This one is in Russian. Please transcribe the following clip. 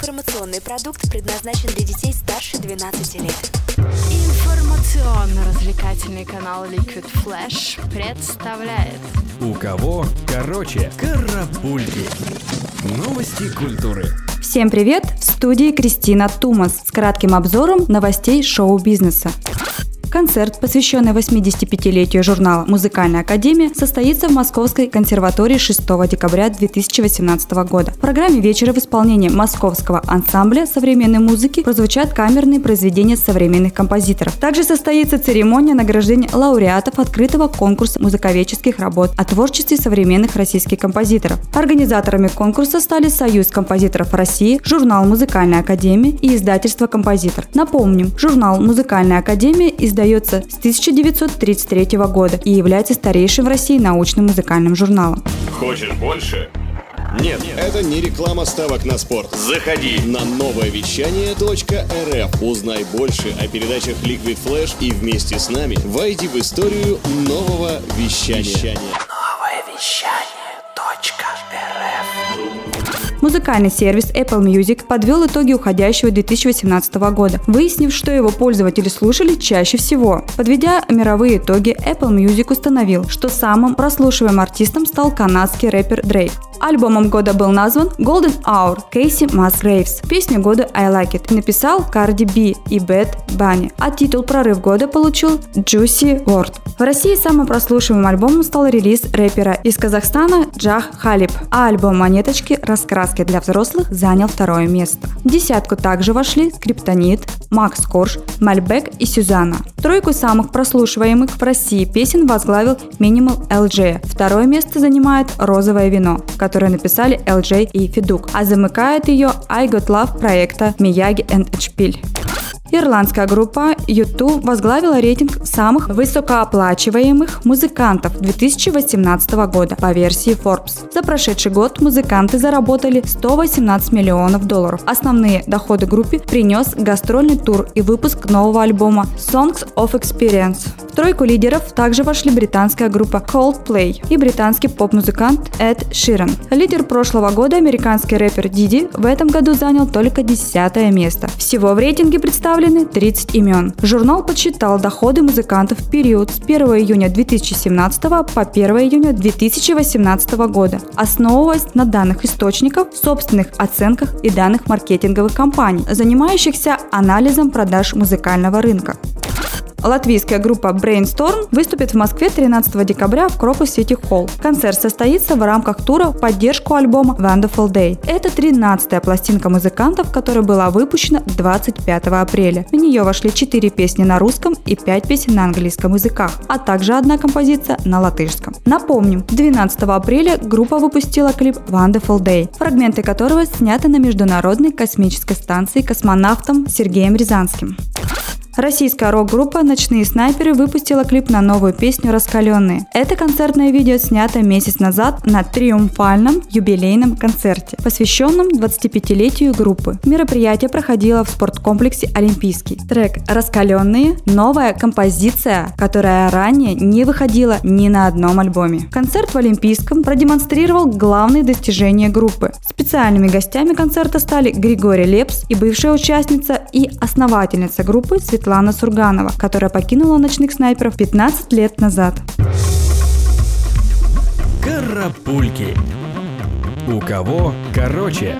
Информационный продукт предназначен для детей старше 12 лет. Информационно-развлекательный канал Liquid Flash представляет У кого короче Карапульки Новости культуры Всем привет! В студии Кристина Тумас с кратким обзором новостей шоу-бизнеса. Концерт, посвященный 85-летию журнала «Музыкальная академия», состоится в Московской консерватории 6 декабря 2018 года. В программе вечера в исполнении московского ансамбля современной музыки прозвучат камерные произведения современных композиторов. Также состоится церемония награждения лауреатов открытого конкурса музыковедческих работ о творчестве современных российских композиторов. Организаторами конкурса стали Союз композиторов России, журнал «Музыкальная академия» и издательство «Композитор». Напомним, журнал «Музыкальная академия» издается издается с 1933 года и является старейшим в России научным музыкальным журналом. Хочешь больше? Нет, это не реклама ставок на спорт. Заходи на новое вещание .рф. Узнай больше о передачах Liquid Flash и вместе с нами войди в историю нового вещания. Новое вещание. Музыкальный сервис Apple Music подвел итоги уходящего 2018 года, выяснив, что его пользователи слушали чаще всего. Подведя мировые итоги, Apple Music установил, что самым прослушиваемым артистом стал канадский рэпер Дрейк. Альбомом года был назван Golden Hour Кейси Musgraves. Песню года I Like It написал Cardi B и Bad Bunny, а титул «Прорыв года» получил Juicy WRLD. В России самым прослушиваемым альбомом стал релиз рэпера из Казахстана Джах Халиб, а альбом «Монеточки. Раскраски для взрослых» занял второе место. В десятку также вошли Скриптонит, Макс Корж, Мальбек и Сюзанна. Тройку самых прослушиваемых в России песен возглавил Minimal LG. Второе место занимает «Розовое вино», которое написали LJ и Федук, а замыкает ее I Got Love проекта Miyagi and Эчпиль. Ирландская группа U2 возглавила рейтинг самых высокооплачиваемых музыкантов 2018 года по версии Forbes. За прошедший год музыканты заработали 118 миллионов долларов. Основные доходы группе принес гастрольный тур и выпуск нового альбома Songs of Experience. В тройку лидеров также вошли британская группа Coldplay и британский поп-музыкант Эд Ширан. Лидер прошлого года, американский рэпер Диди, в этом году занял только десятое место. Всего в рейтинге представлено представлены 30 имен. Журнал подсчитал доходы музыкантов в период с 1 июня 2017 по 1 июня 2018 года, основываясь на данных источников, собственных оценках и данных маркетинговых компаний, занимающихся анализом продаж музыкального рынка. Латвийская группа Brainstorm выступит в Москве 13 декабря в Крокус Сити Холл. Концерт состоится в рамках тура в поддержку альбома Wonderful Day. Это 13-я пластинка музыкантов, которая была выпущена 25 апреля. В нее вошли 4 песни на русском и 5 песен на английском языках, а также одна композиция на латышском. Напомним, 12 апреля группа выпустила клип Wonderful Day, фрагменты которого сняты на Международной космической станции космонавтом Сергеем Рязанским. Российская рок-группа «Ночные снайперы» выпустила клип на новую песню «Раскаленные». Это концертное видео снято месяц назад на триумфальном юбилейном концерте, посвященном 25-летию группы. Мероприятие проходило в спорткомплексе «Олимпийский». Трек «Раскаленные» – новая композиция, которая ранее не выходила ни на одном альбоме. Концерт в Олимпийском продемонстрировал главные достижения группы. Специальными гостями концерта стали Григорий Лепс и бывшая участница и основательница группы Светлана Светлана Сурганова, которая покинула ночных снайперов 15 лет назад. Карапульки. У кого короче?